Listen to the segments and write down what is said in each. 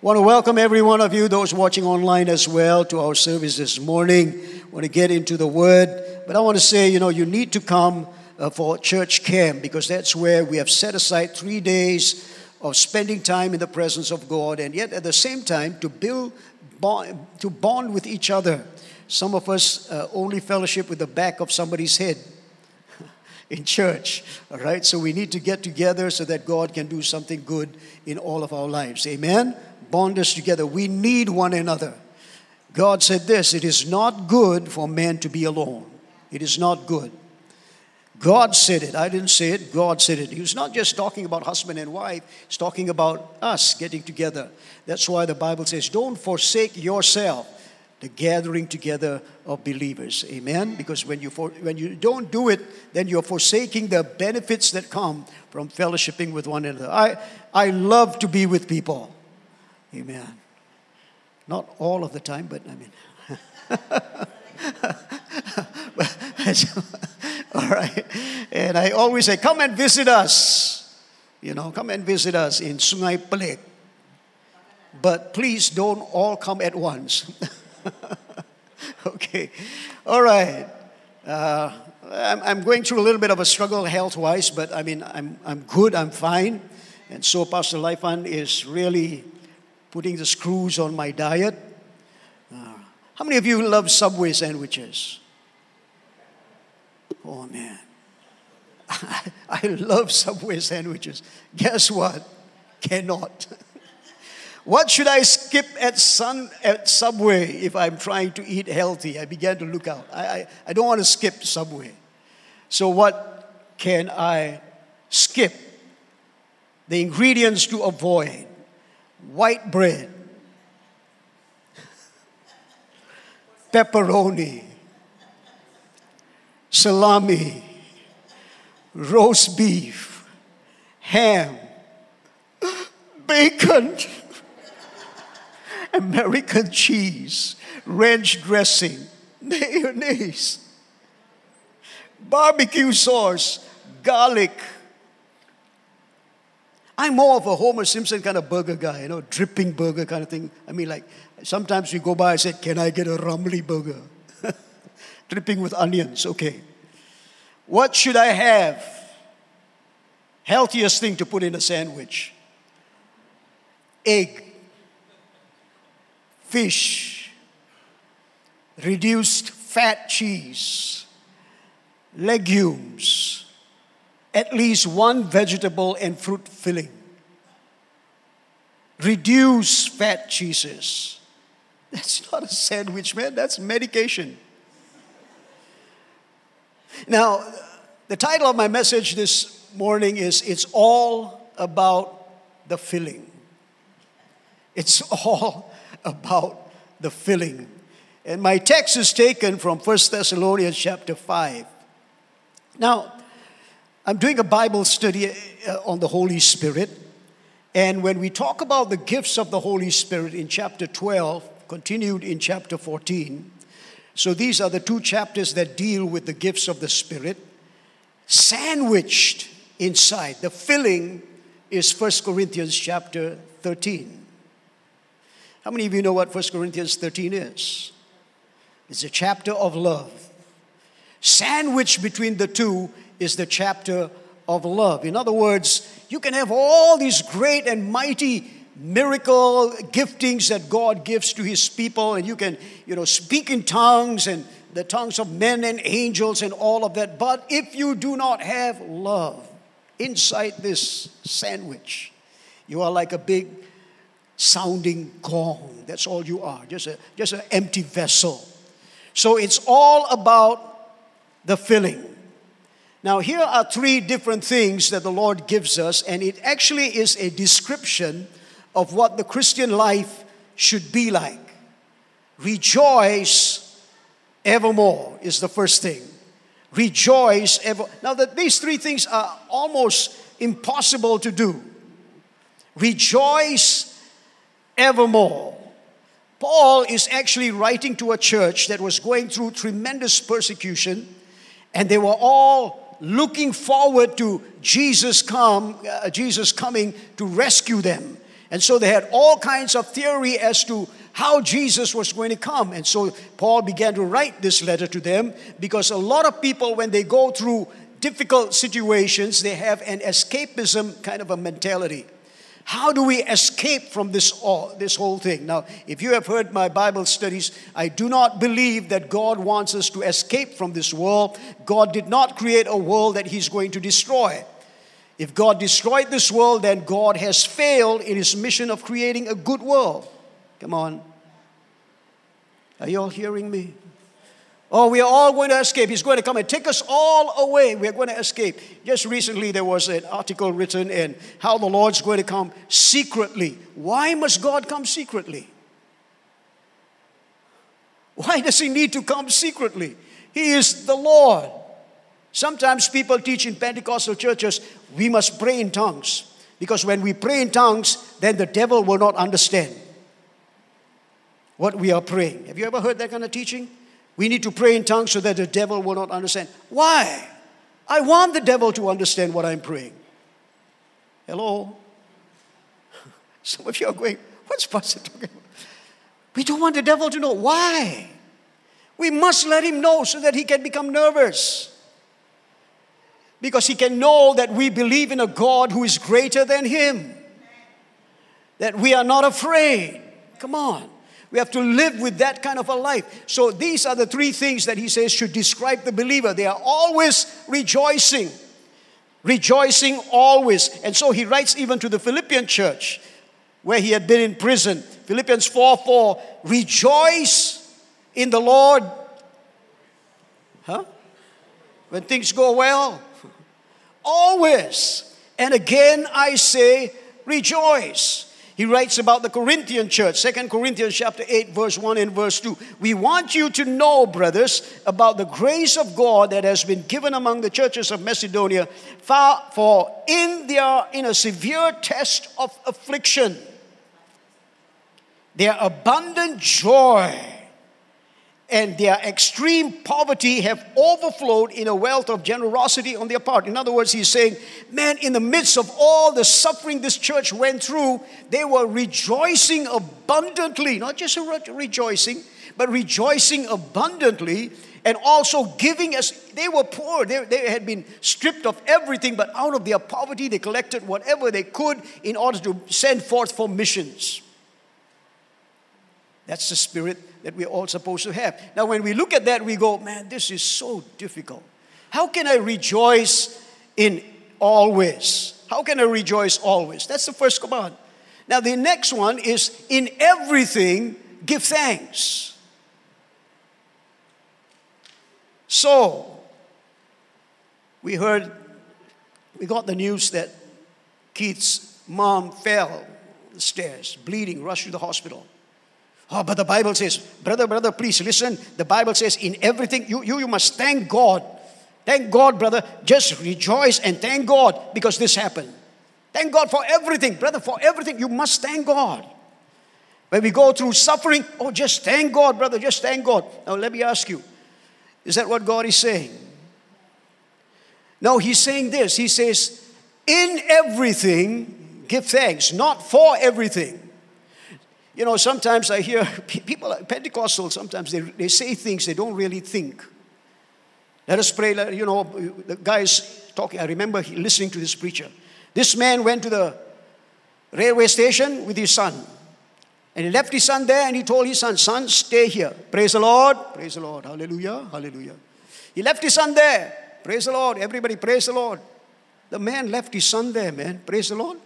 want to welcome every one of you, those watching online as well, to our service this morning. want to get into the Word, but I want to say, you know, you need to come uh, for church camp because that's where we have set aside three days of spending time in the presence of God, and yet at the same time to build, bond, to bond with each other. Some of us uh, only fellowship with the back of somebody's head in church. All right, so we need to get together so that God can do something good in all of our lives. Amen bond us together. We need one another. God said this it is not good for man to be alone. It is not good. God said it. I didn't say it. God said it. He was not just talking about husband and wife, he's talking about us getting together. That's why the Bible says, don't forsake yourself, the gathering together of believers. Amen? Because when you, for, when you don't do it, then you're forsaking the benefits that come from fellowshipping with one another. I, I love to be with people. Amen. Not all of the time, but I mean. all right. And I always say, come and visit us. You know, come and visit us in Sungai Pelek. But please don't all come at once. okay. All right. Uh, I'm, I'm going through a little bit of a struggle health wise, but I mean, I'm, I'm good, I'm fine. And so Pastor Laifan is really putting the screws on my diet. Uh, how many of you love Subway sandwiches? Oh man. I love Subway sandwiches. Guess what? Cannot. what should I skip at, sun, at Subway if I'm trying to eat healthy? I began to look out. I, I, I don't want to skip Subway. So, what can I skip? The ingredients to avoid white bread, pepperoni, salami, roast beef, ham, bacon, American cheese, ranch dressing, mayonnaise, barbecue sauce, garlic I'm more of a Homer Simpson kind of burger guy, you know, dripping burger kind of thing. I mean, like, sometimes we go by and say, Can I get a Ramly burger? dripping with onions, okay. What should I have? Healthiest thing to put in a sandwich egg, fish, reduced fat cheese, legumes at least one vegetable and fruit filling. Reduce fat cheeses. That's not a sandwich, man, that's medication. Now, the title of my message this morning is It's All About the Filling. It's all about the filling. And my text is taken from 1 Thessalonians chapter 5. Now, I'm doing a Bible study uh, on the Holy Spirit. And when we talk about the gifts of the Holy Spirit in chapter 12, continued in chapter 14, so these are the two chapters that deal with the gifts of the Spirit. Sandwiched inside, the filling is 1 Corinthians chapter 13. How many of you know what 1 Corinthians 13 is? It's a chapter of love. Sandwiched between the two is the chapter of love. In other words, you can have all these great and mighty miracle giftings that God gives to his people and you can, you know, speak in tongues and the tongues of men and angels and all of that. But if you do not have love inside this sandwich, you are like a big sounding gong. That's all you are. Just a just an empty vessel. So it's all about the filling. Now, here are three different things that the Lord gives us, and it actually is a description of what the Christian life should be like. Rejoice evermore is the first thing. Rejoice ever. Now, that these three things are almost impossible to do. Rejoice evermore. Paul is actually writing to a church that was going through tremendous persecution, and they were all looking forward to Jesus come, uh, Jesus coming to rescue them. And so they had all kinds of theory as to how Jesus was going to come. And so Paul began to write this letter to them because a lot of people, when they go through difficult situations, they have an escapism kind of a mentality. How do we escape from this, all, this whole thing? Now, if you have heard my Bible studies, I do not believe that God wants us to escape from this world. God did not create a world that He's going to destroy. If God destroyed this world, then God has failed in His mission of creating a good world. Come on. Are you all hearing me? Oh, we are all going to escape. He's going to come and take us all away. We're going to escape. Just recently, there was an article written in how the Lord's going to come secretly. Why must God come secretly? Why does He need to come secretly? He is the Lord. Sometimes people teach in Pentecostal churches we must pray in tongues because when we pray in tongues, then the devil will not understand what we are praying. Have you ever heard that kind of teaching? We need to pray in tongues so that the devil will not understand. Why? I want the devil to understand what I'm praying. Hello? Some of you are going, what's Pastor talking about? We don't want the devil to know. Why? We must let him know so that he can become nervous. Because he can know that we believe in a God who is greater than him. That we are not afraid. Come on. We have to live with that kind of a life. So these are the three things that he says should describe the believer. They are always rejoicing. Rejoicing always. And so he writes even to the Philippian church where he had been in prison. Philippians 4 4, rejoice in the Lord. Huh? When things go well. Always. And again I say, rejoice. He writes about the Corinthian church, Second Corinthians chapter 8, verse 1 and verse 2. We want you to know, brothers, about the grace of God that has been given among the churches of Macedonia, for in their in a severe test of affliction, their abundant joy and their extreme poverty have overflowed in a wealth of generosity on their part. In other words, he's saying, man, in the midst of all the suffering this church went through, they were rejoicing abundantly, not just rejoicing, but rejoicing abundantly and also giving as they were poor. They, they had been stripped of everything, but out of their poverty, they collected whatever they could in order to send forth for missions. That's the spirit that we're all supposed to have. Now, when we look at that, we go, man, this is so difficult. How can I rejoice in always? How can I rejoice always? That's the first command. Now, the next one is in everything, give thanks. So, we heard, we got the news that Keith's mom fell the stairs, bleeding, rushed to the hospital. Oh, but the Bible says, brother, brother, please listen. The Bible says, in everything, you, you, you must thank God. Thank God, brother. Just rejoice and thank God because this happened. Thank God for everything, brother, for everything. You must thank God. When we go through suffering, oh, just thank God, brother, just thank God. Now, let me ask you is that what God is saying? No, He's saying this. He says, in everything, give thanks, not for everything. You know, sometimes I hear people, Pentecostal, sometimes they, they say things they don't really think. Let us pray. Let, You know, the guys talking. I remember listening to this preacher. This man went to the railway station with his son. And he left his son there and he told his son, Son, stay here. Praise the Lord. Praise the Lord. Hallelujah. Hallelujah. He left his son there. Praise the Lord. Everybody, praise the Lord. The man left his son there, man. Praise the Lord.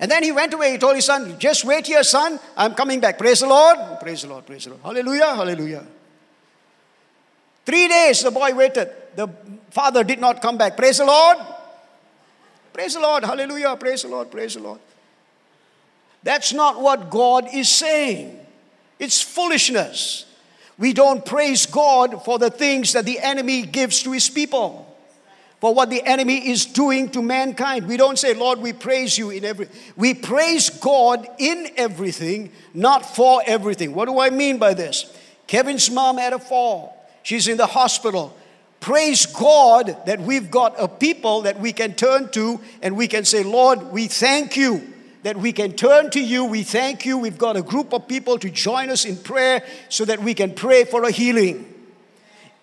And then he went away. He told his son, Just wait here, son. I'm coming back. Praise the Lord. Praise the Lord. Praise the Lord. Hallelujah. Hallelujah. Three days the boy waited. The father did not come back. Praise the Lord. Praise the Lord. Hallelujah. Praise the Lord. Praise the Lord. That's not what God is saying. It's foolishness. We don't praise God for the things that the enemy gives to his people for what the enemy is doing to mankind. We don't say, Lord, we praise you in every. We praise God in everything, not for everything. What do I mean by this? Kevin's mom had a fall. She's in the hospital. Praise God that we've got a people that we can turn to and we can say, Lord, we thank you that we can turn to you. We thank you. We've got a group of people to join us in prayer so that we can pray for a healing.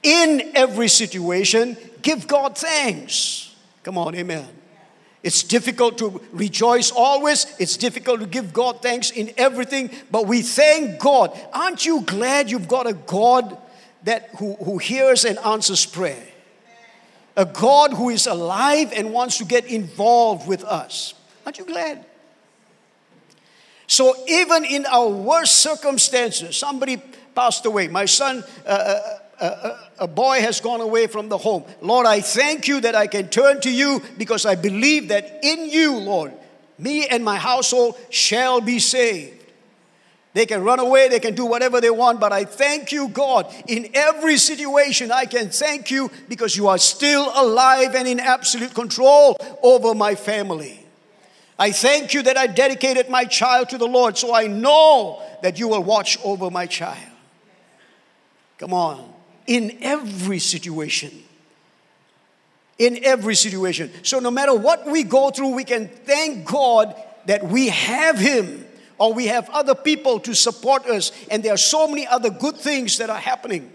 In every situation, give God thanks. Come on, amen. It's difficult to rejoice always. It's difficult to give God thanks in everything, but we thank God. Aren't you glad you've got a God that who, who hears and answers prayer? A God who is alive and wants to get involved with us. Aren't you glad? So even in our worst circumstances, somebody passed away. My son, uh, uh a, a, boy has gone away from the home. Lord, I thank you that I can turn to you because I believe that in you, Lord, me and my household shall be saved. They can run away, they can do whatever they want, but I thank you, God. In every situation, I can thank you because you are still alive and in absolute control over my family. I thank you that I dedicated my child to the Lord, so I know that you will watch over my child. Come on in every situation. In every situation. So, no matter what we go through, we can thank God that we have Him or we have other people to support us, and there are so many other good things that are happening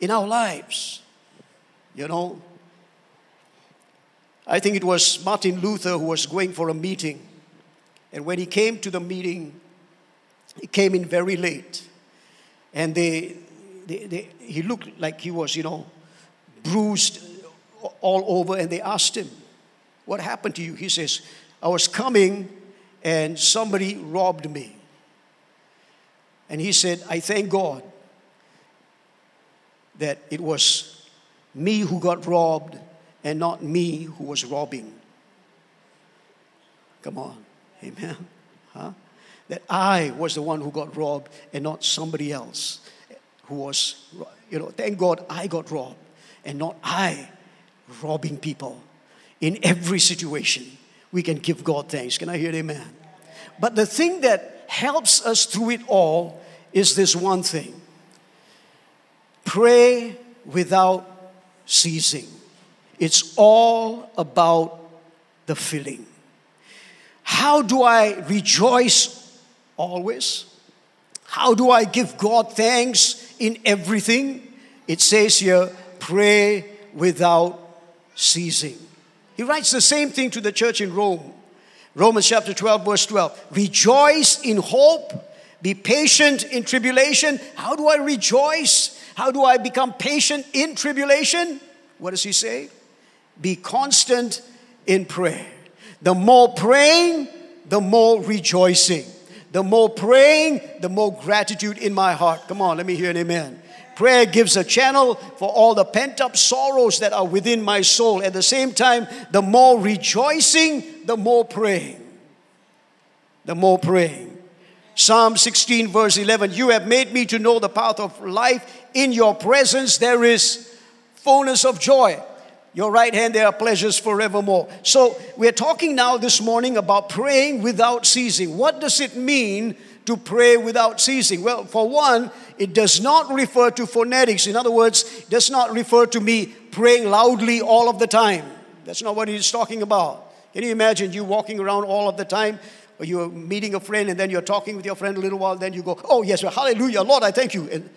in our lives. You know, I think it was Martin Luther who was going for a meeting, and when he came to the meeting, he came in very late, and they they, they, he looked like he was, you know, bruised all over, and they asked him, What happened to you? He says, I was coming and somebody robbed me. And he said, I thank God that it was me who got robbed and not me who was robbing. Come on, amen. Huh? That I was the one who got robbed and not somebody else who was, you know, thank God I got robbed and not I robbing people. In every situation, we can give God thanks. Can I hear amen? But the thing that helps us through it all is this one thing pray without ceasing. It's all about the filling. How do I rejoice always? How do I give God thanks in everything. It says here, pray without ceasing. He writes the same thing to the church in Rome. Romans chapter 12, verse 12. Rejoice in hope, be patient in tribulation. How do I rejoice? How do I become patient in tribulation? What does he say? Be constant in prayer. The more praying, the more rejoicing. The more praying, the more gratitude in my heart. Come on, let me hear an amen. Prayer gives a channel for all the pent up sorrows that are within my soul. At the same time, the more rejoicing, the more praying. The more praying. Psalm 16, verse 11 You have made me to know the path of life. In your presence, there is fullness of joy. Your right hand, there are pleasures forevermore. So, we're talking now this morning about praying without ceasing. What does it mean to pray without ceasing? Well, for one, it does not refer to phonetics. In other words, it does not refer to me praying loudly all of the time. That's not what he's talking about. Can you imagine you walking around all of the time? Or you're meeting a friend and then you're talking with your friend a little while, then you go, Oh, yes, well, hallelujah, Lord, I thank you. And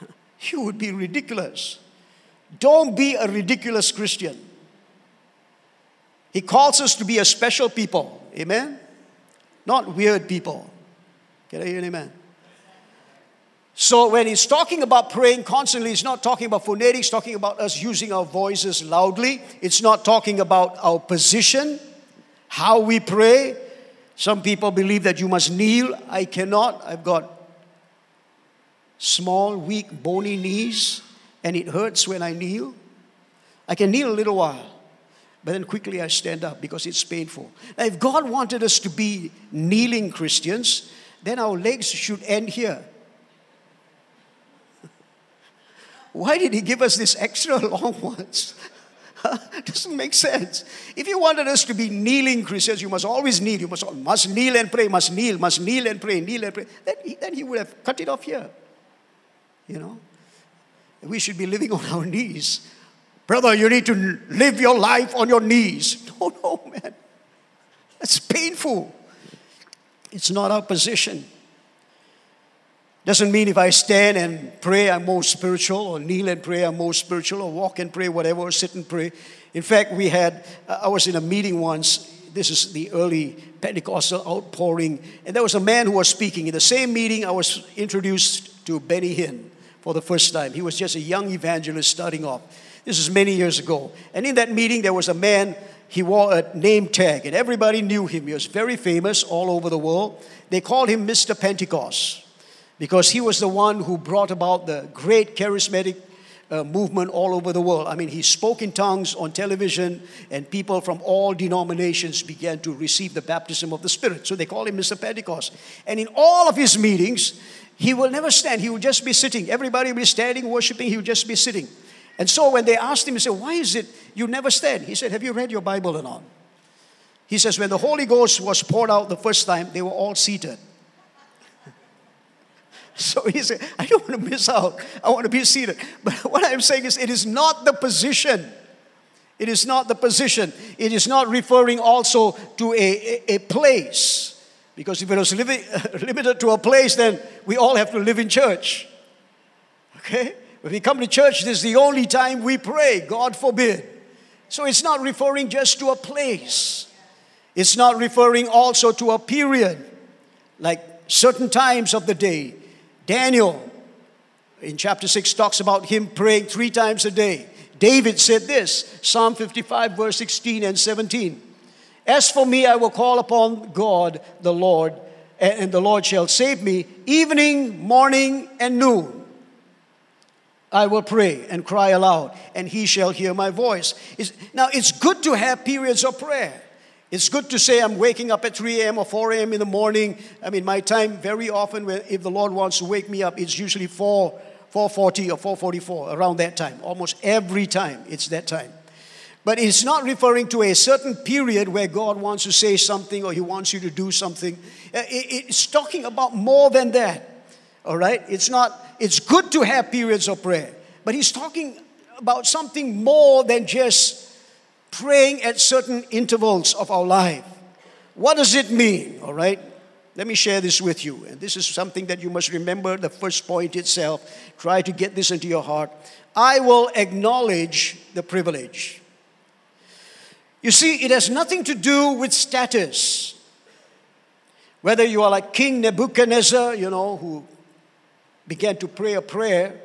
you would be ridiculous. Don't be a ridiculous Christian. He calls us to be a special people. Amen? Not weird people. Can I hear an amen? So when he's talking about praying constantly, he's not talking about phonetics, talking about us using our voices loudly. It's not talking about our position, how we pray. Some people believe that you must kneel. I cannot. I've got small, weak, bony knees and it hurts when I kneel. I can kneel a little while, but then quickly I stand up because it's painful. Now, if God wanted us to be kneeling Christians, then our legs should end here. Why did He give us this extra long ones? Doesn't make sense. If you wanted us to be kneeling Christians, you must always kneel. You must, must kneel and pray, must kneel, must kneel and pray, kneel and pray. Then he, then he would have cut it off here. You know? We should be living on our knees. Brother, you need to live your life on your knees. No, no, man. It's painful. It's not our position. Doesn't mean if I stand and pray, I'm more spiritual, or kneel and pray, I'm more spiritual, or walk and pray, whatever, or sit and pray. In fact, we had, uh, I was in a meeting once, this is the early Pentecostal outpouring, and there was a man who was speaking. In the same meeting, I was introduced to Benny Hinn for the first time. He was just a young evangelist starting off. This is many years ago. And in that meeting, there was a man, he wore a name tag, and everybody knew him. He was very famous all over the world. They called him Mr. Pentecost because he was the one who brought about the great charismatic uh, movement all over the world. I mean, he spoke in tongues on television, and people from all denominations began to receive the baptism of the Spirit. So they call him Mr. Pentecost. And in all of his meetings, he will never stand, he will just be sitting. Everybody will be standing, worshiping, he will just be sitting. And so when they asked him, he said, Why is it you never stand? He said, Have you read your Bible or not? He says, When the Holy Ghost was poured out the first time, they were all seated. So he said, I don't want to miss out. I want to be seated. But what I'm saying is, it is not the position. It is not the position. It is not referring also to a, a, a place. Because if it was living, limited to a place, then we all have to live in church. Okay? When we come to church, this is the only time we pray. God forbid. So it's not referring just to a place. It's not referring also to a period, like certain times of the day. Daniel in chapter 6 talks about him praying three times a day. David said this Psalm 55, verse 16 and 17. As for me, I will call upon God the Lord, and the Lord shall save me. Evening, morning, and noon, I will pray and cry aloud, and he shall hear my voice. It's, now, it's good to have periods of prayer. It's good to say I'm waking up at 3 a.m. or 4 a.m. in the morning. I mean, my time very often, when, if the Lord wants to wake me up, it's usually 4, 4.40 or 4.44, around that time. Almost every time, it's that time. But it's not referring to a certain period where God wants to say something or He wants you to do something. Uh, it's talking about more than that. All right? It's not, it's good to have periods of prayer, but He's talking about something more than just praying at certain intervals of our life. What does it mean? All right? Let me share this with you. And this is something that you must remember the first point itself. Try to get this into your heart. I will acknowledge the privilege. You see, it has nothing to do with status. Whether you are like King Nebuchadnezzar, you know, who began to pray a prayer,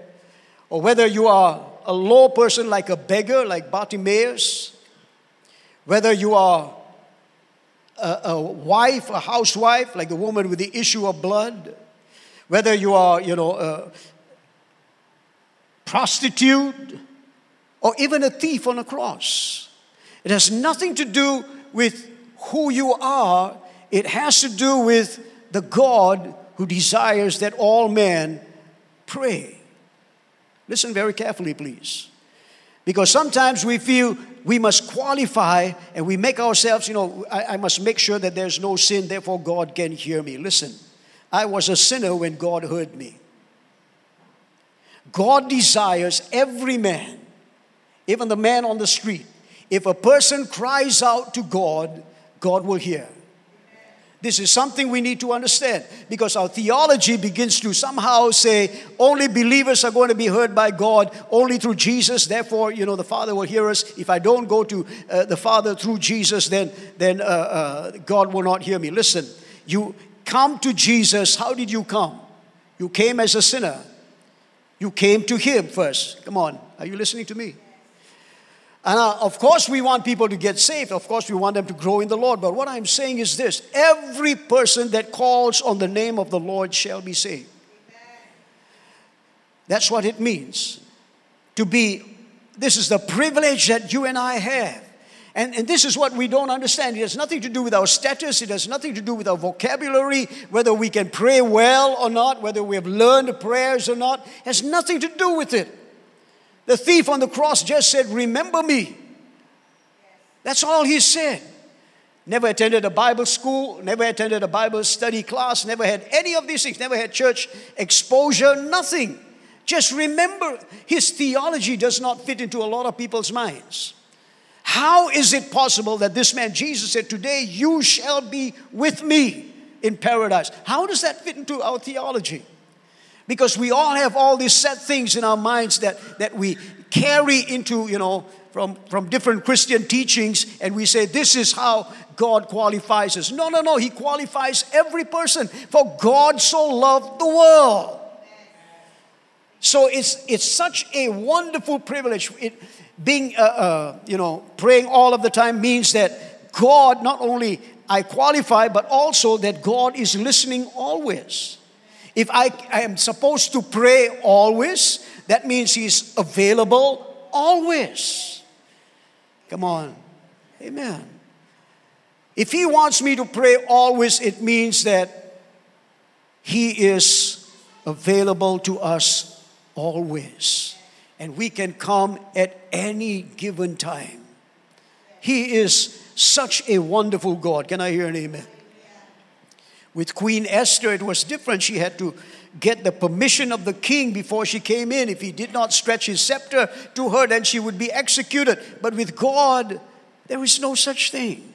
or whether you are a low person like a beggar, like Bartimaeus, whether you are a, a, wife, a housewife, like the woman with the issue of blood, whether you are, you know, a prostitute, or even a thief on a cross. It has nothing to do with who you are, it has to do with the God who desires that all men pray. Listen very carefully, please. Because sometimes we feel we must qualify and we make ourselves, you know, I, I, must make sure that there's no sin, therefore God can hear me. Listen, I was a sinner when God heard me. God desires every man, even the man on the street. If a person cries out to God, God will hear. This is something we need to understand because our theology begins to somehow say only believers are going to be heard by God only through Jesus. Therefore, you know, the Father will hear us. If I don't go to uh, the Father through Jesus, then, then uh, uh, God will not hear me. Listen, you come to Jesus. How did you come? You came as a sinner. You came to Him first. Come on, are you listening to me? And uh, of course, we want people to get saved. Of course, we want them to grow in the Lord. But what I'm saying is this every person that calls on the name of the Lord shall be saved. That's what it means to be. This is the privilege that you and I have. And, and this is what we don't understand. It has nothing to do with our status, it has nothing to do with our vocabulary, whether we can pray well or not, whether we have learned prayers or not. It has nothing to do with it. The thief on the cross just said, Remember me. That's all he said. Never attended a Bible school, never attended a Bible study class, never had any of these things, never had church exposure, nothing. Just remember, his theology does not fit into a lot of people's minds. How is it possible that this man, Jesus said, Today you shall be with me in paradise? How does that fit into our theology? Because we all have all these set things in our minds that, that we carry into, you know, from, from different Christian teachings, and we say, This is how God qualifies us. No, no, no. He qualifies every person. For God so loved the world. So it's, it's such a wonderful privilege. It, being, uh, uh, you know, praying all of the time means that God not only I qualify, but also that God is listening always. If I, I am supposed to pray always, that means He's available always. Come on. Amen. If He wants me to pray always, it means that He is available to us always. And we can come at any given time. He is such a wonderful God. Can I hear an amen? With Queen Esther, it was different. She had to get the permission of the king before she came in. If he did not stretch his scepter to her, then she would be executed. But with God, there is no such thing.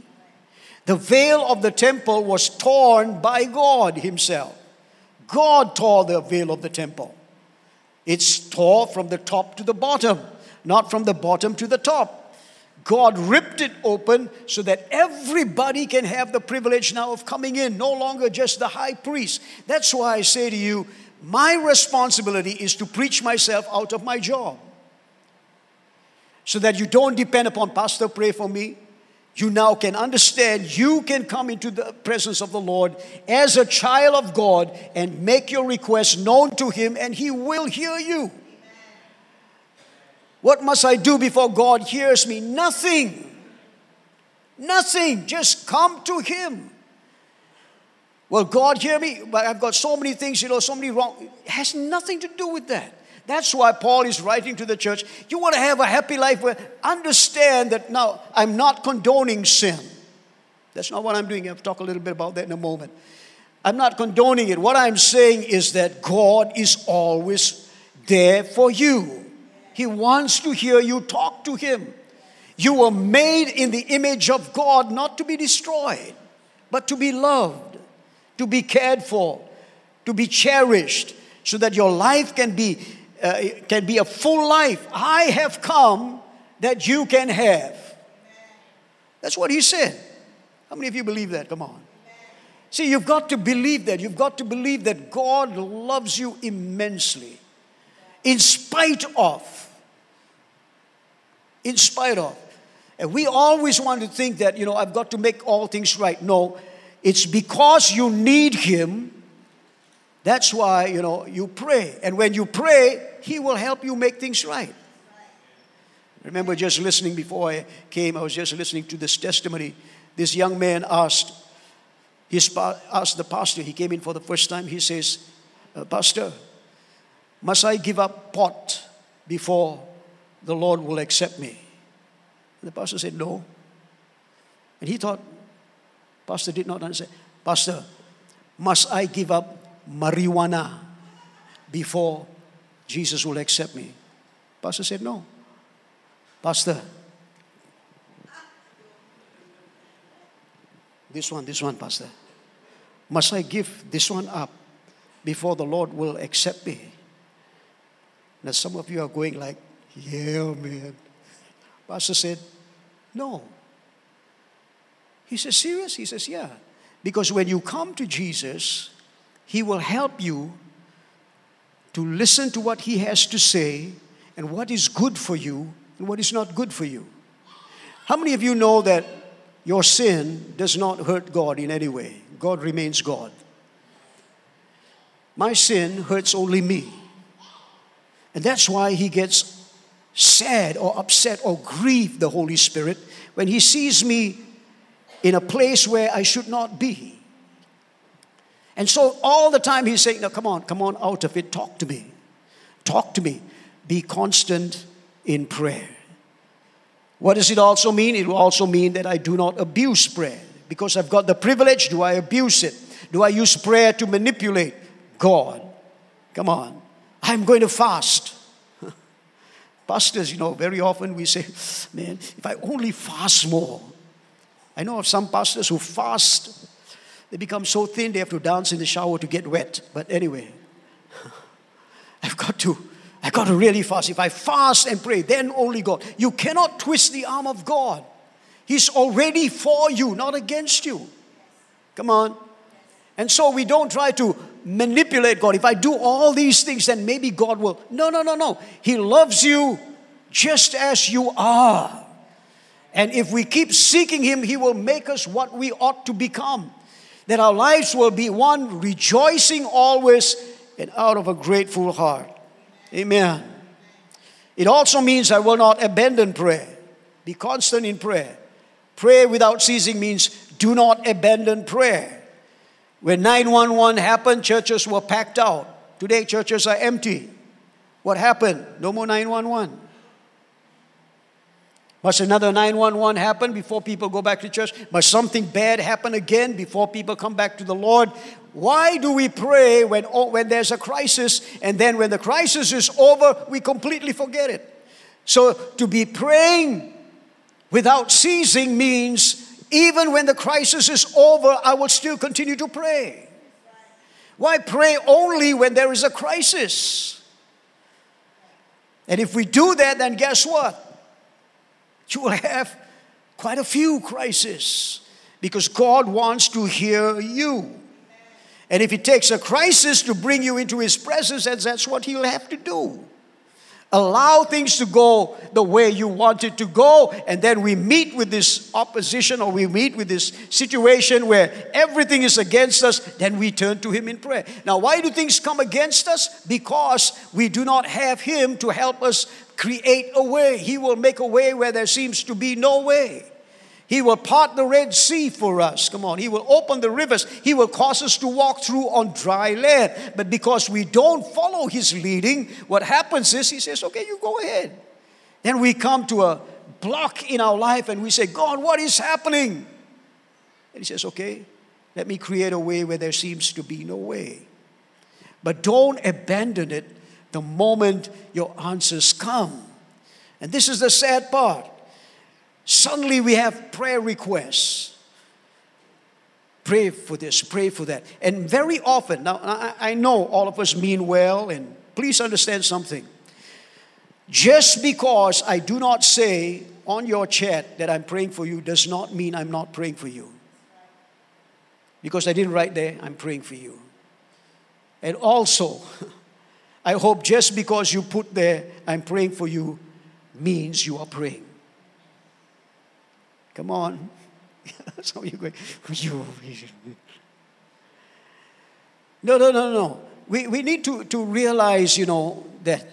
The veil of the temple was torn by God Himself. God tore the veil of the temple. It's tore from the top to the bottom, not from the bottom to the top. God ripped it open so that everybody can have the privilege now of coming in, no longer just the high priest. That's why I say to you, my responsibility is to preach myself out of my job. So that you don't depend upon, Pastor, pray for me. You now can understand you can come into the presence of the Lord as a child of God and make your request known to Him, and He will hear you. What must I do before God hears me? Nothing. Nothing. Just come to Him. Will God hear me? But I've got so many things, you know, so many wrong. It has nothing to do with that. That's why Paul is writing to the church. You want to have a happy life, where understand that now I'm not condoning sin. That's not what I'm doing. I'll talk a little bit about that in a moment. I'm not condoning it. What I'm saying is that God is always there for you. He wants to hear you talk to Him. You were made in the image of God, not to be destroyed, but to be loved, to be cared for, to be cherished, so that your life can be, uh, can be a full life. I have come that you can have. That's what He said. How many of you believe that? Come on. See, you've got to believe that. You've got to believe that God loves you immensely, in spite of in spite of. And we always want to think that, you know, I've got to make all things right. No, it's because you need Him. That's why, you know, you pray. And when you pray, He will help you make things right. remember just listening before I came, I was just listening to this testimony. This young man asked, he asked the pastor, he came in for the first time, he says, uh, Pastor, must I give up pot before the Lord will accept me. And the pastor said, No. And he thought, Pastor did not understand. Pastor, must I give up marijuana before Jesus will accept me? Pastor said, No. Pastor, this one, this one, Pastor. Must I give this one up before the Lord will accept me? Now, some of you are going like, yeah, man. Pastor said, No. He says, Serious? He says, Yeah. Because when you come to Jesus, He will help you to listen to what He has to say and what is good for you and what is not good for you. How many of you know that your sin does not hurt God in any way? God remains God. My sin hurts only me. And that's why He gets sad or upset or grieve the Holy Spirit when He sees me in a place where I should not be. And so all the time He's saying, Now come on, come on out of it, talk to me. Talk to me. Be constant in prayer. What does it also mean? It will also mean that I do not abuse prayer. Because I've got the privilege, do I abuse it? Do I use prayer to manipulate God? Come on. I'm going to fast. pastors, you know, very often we say, man, if I only fast more. I know of some pastors who fast, they become so thin they have to dance in the shower to get wet. But anyway, I've got to, I've got to really fast. If I fast and pray, then only God. You cannot twist the arm of God. He's already for you, not against you. Come on. And so we don't try to manipulate God. If I do all these things, then maybe God will. No, no, no, no. He loves you just as you are. And if we keep seeking Him, He will make us what we ought to become. That our lives will be one rejoicing always and out of a grateful heart. Amen. It also means I will not abandon prayer. Be constant in prayer. Pray without ceasing means do not abandon prayer. When 911 happened, churches were packed out. Today, churches are empty. What happened? No more 911. Must another 911 happen before people go back to church? Must something bad happen again before people come back to the Lord? Why do we pray when, when there's a crisis and then when the crisis is over, we completely forget it? So to be praying without ceasing means even when the crisis is over, I will still continue to pray. Why pray only when there is a crisis? And if we do that, then guess what? You will have quite a few crises because God wants to hear you. And if it takes a crisis to bring you into His presence, that's what He'll have to do allow things to go the way you want it to go, and then we meet with this opposition or we meet with this situation where everything is against us, then we turn to Him in prayer. Now, why do things come against us? Because we do not have Him to help us create a way. He will make a way where there seems to be no way. He will part the Red Sea for us. Come on. He will open the rivers. He will cause us to walk through on dry land. But because we don't follow His leading, what happens is He says, okay, you go ahead. Then we come to a block in our life and we say, God, what is happening? And He says, okay, let me create a way where there seems to be no way. But don't abandon it the moment your answers come. And this is the sad part. Suddenly we have prayer requests. Pray for this, pray for that. And very often, now I, I know all of us mean well, and please understand something. Just because I do not say on your chat that I'm praying for you does not mean I'm not praying for you. Because I didn't write there, I'm praying for you. And also, I hope just because you put there, I'm praying for you, means you are praying. Come on. Some of you going, you. No, no, no, no. We, we need to, to realize, you know, that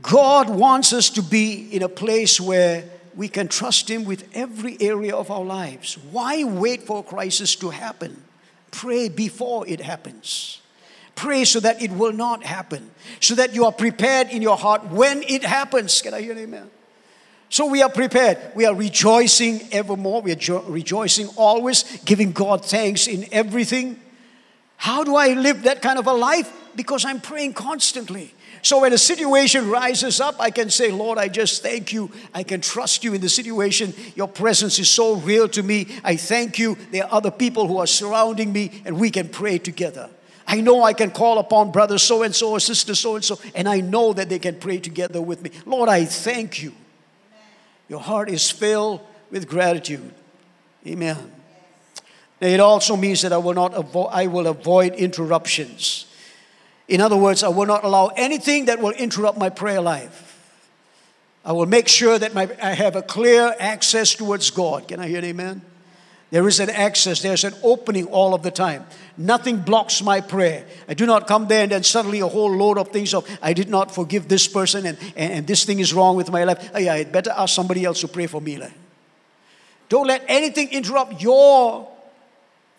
God wants us to be in a place where we can trust Him with every area of our lives. Why wait for a crisis to happen? Pray before it happens. Pray so that it will not happen, so that you are prepared in your heart when it happens. Can I hear an amen? So we are prepared. We are rejoicing evermore. We are jo- rejoicing always, giving God thanks in everything. How do I live that kind of a life? Because I'm praying constantly. So when a situation rises up, I can say, Lord, I just thank you. I can trust you in the situation. Your presence is so real to me. I thank you. There are other people who are surrounding me, and we can pray together. I know I can call upon brother so and so or sister so and so, and I know that they can pray together with me. Lord, I thank you. Your heart is filled with gratitude. Amen. It also means that I will not avoid, I will avoid interruptions. In other words, I will not allow anything that will interrupt my prayer life. I will make sure that my, I have a clear access towards God. Can I hear an amen? There is an access, there's an opening all of the time. Nothing blocks my prayer. I do not come there and then suddenly a whole load of things of I did not forgive this person and, and, and this thing is wrong with my life. Yeah, I, I better ask somebody else to pray for me. Like. Don't let anything interrupt your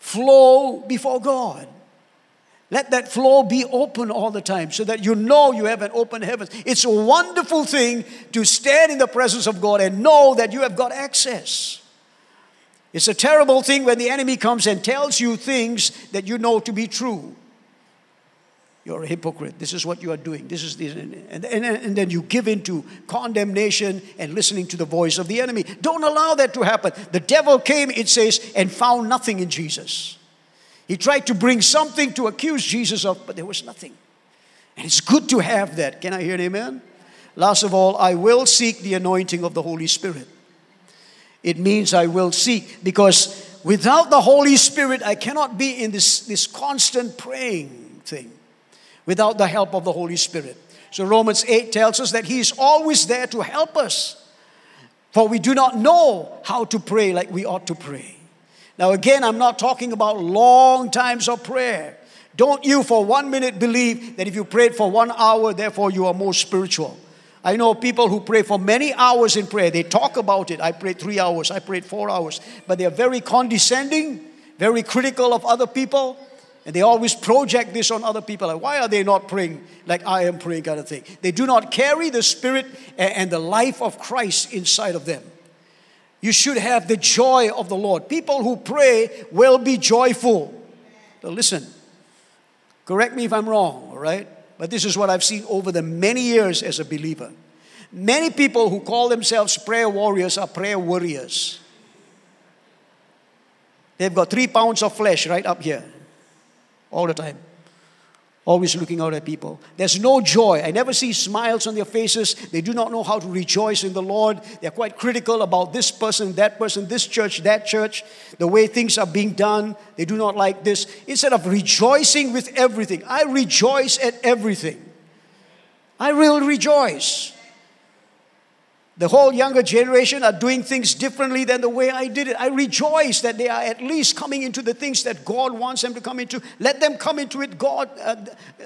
flow before God. Let that flow be open all the time so that you know you have an open heaven. It's a wonderful thing to stand in the presence of God and know that you have got access. It's a terrible thing when the enemy comes and tells you things that you know to be true. You're a hypocrite. This is what you are doing. This is this. And, and, and then you give in to condemnation and listening to the voice of the enemy. Don't allow that to happen. The devil came, it says, and found nothing in Jesus. He tried to bring something to accuse Jesus of, but there was nothing. And it's good to have that. Can I hear an amen? Last of all, I will seek the anointing of the Holy Spirit. It means I will seek because without the Holy Spirit, I cannot be in this, this constant praying thing without the help of the Holy Spirit. So Romans 8 tells us that He is always there to help us. For we do not know how to pray like we ought to pray. Now, again, I'm not talking about long times of prayer. Don't you for one minute believe that if you prayed for one hour, therefore you are more spiritual. I know people who pray for many hours in prayer. They talk about it. I prayed three hours, I prayed four hours. But they are very condescending, very critical of other people. And they always project this on other people. Like, why are they not praying like I am praying, kind of thing? They do not carry the spirit and the life of Christ inside of them. You should have the joy of the Lord. People who pray will be joyful. So listen, correct me if I'm wrong, all right? But this is what I've seen over the many years as a believer. Many people who call themselves prayer warriors are prayer warriors. They've got three pounds of flesh right up here all the time. Always looking out at people. There's no joy. I never see smiles on their faces. They do not know how to rejoice in the Lord. They're quite critical about this person, that person, this church, that church, the way things are being done. They do not like this. Instead of rejoicing with everything, I rejoice at everything. I will rejoice. The whole younger generation are doing things differently than the way I did it. I rejoice that they are at least coming into the things that God wants them to come into. Let them come into it God uh,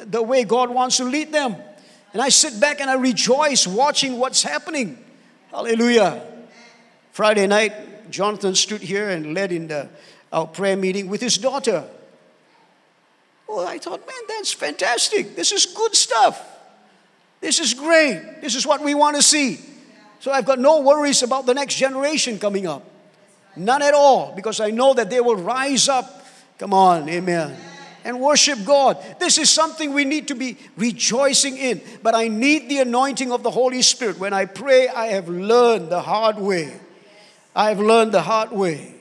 the way God wants to lead them. And I sit back and I rejoice watching what's happening. Hallelujah. Friday night, Jonathan stood here and led in the, our prayer meeting with his daughter. Oh, I thought, man, that's fantastic. This is good stuff. This is great. This is what we want to see. So I've got no worries about the next generation coming up. None at all, because I know that they will rise up. Come on, amen. And worship God. This is something we need to be rejoicing in. But I need the anointing of the Holy Spirit. When I pray, I have learned the hard way. I have learned the hard way.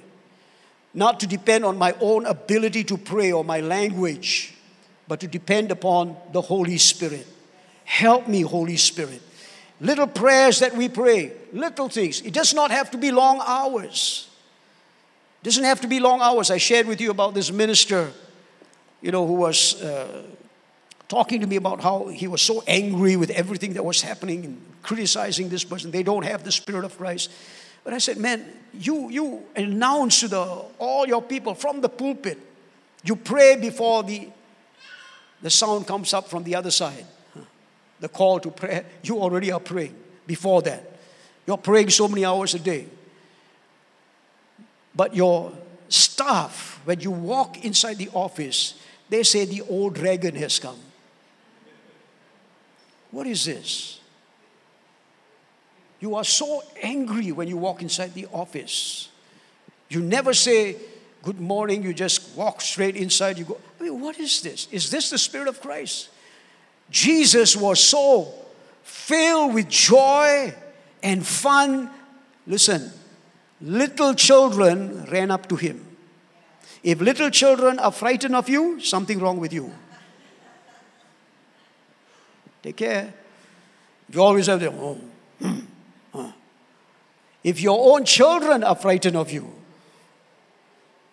Not to depend on my own ability to pray or my language, but to depend upon the Holy Spirit. Help me, Holy Spirit little prayers that we pray, little things. It does not have to be long hours. It doesn't have to be long hours. I shared with you about this minister, you know, who was uh, talking to me about how he was so angry with everything that was happening and criticizing this person. They don't have the Spirit of Christ. But I said, man, you, you announce to the, all your people from the pulpit, you pray before the, the sound comes up from the other side the call to prayer, you already are praying before that. You're praying so many hours a day. But your staff, when you walk inside the office, they say the old dragon has come. What is this? You are so angry when you walk inside the office. You never say, Good morning, you just walk straight inside. You go, I mean, what is this? Is this the Spirit of Christ? Jesus was so filled with joy and fun. Listen, little children ran up to him. If little children are frightened of you, something wrong with you. Take care. You always have the, oh, hmm, If your own children are frightened of you,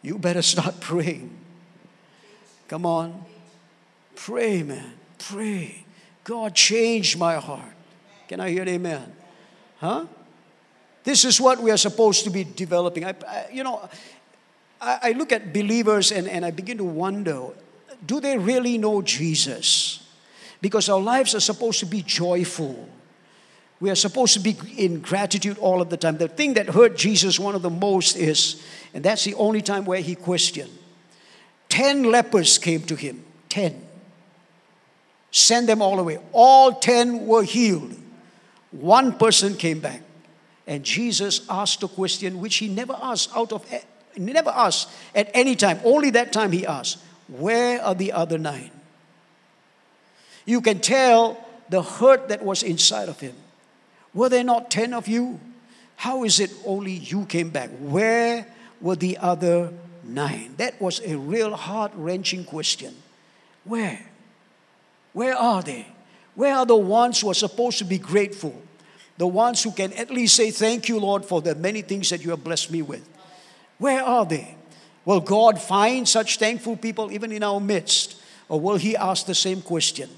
you better start praying. Come on. Pray, man. Pray. God changed my heart. Can I hear amen? Huh? This is what we are supposed to be developing. I, I you know, I, I look at believers and, and I begin to wonder do they really know Jesus? Because our lives are supposed to be joyful. We are supposed to be in gratitude all of the time. The thing that hurt Jesus one of the most is, and that's the only time where he questioned. Ten lepers came to him. Ten send them all away. All 10 were healed. One person came back. And Jesus asked a question which he never asked out of never asked at any time. Only that time he asked, "Where are the other nine? You can tell the hurt that was inside of him. Were there not 10 of you? How is it only you came back? Where were the other nine? That was a real heart wrenching question. Where? Where are they? Where are the ones who are supposed to be grateful? The ones who can at least say, Thank you, Lord, for the many things that you have blessed me with. Where are they? Will God find such thankful people even in our midst? Or will He ask the same question?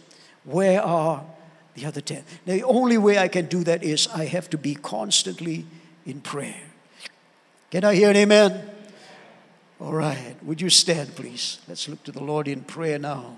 Where are the other 10? Now, the only way I can do that is I have to be constantly in prayer. Can I hear an amen? All right. Would you stand, please? Let's look to the Lord in prayer now.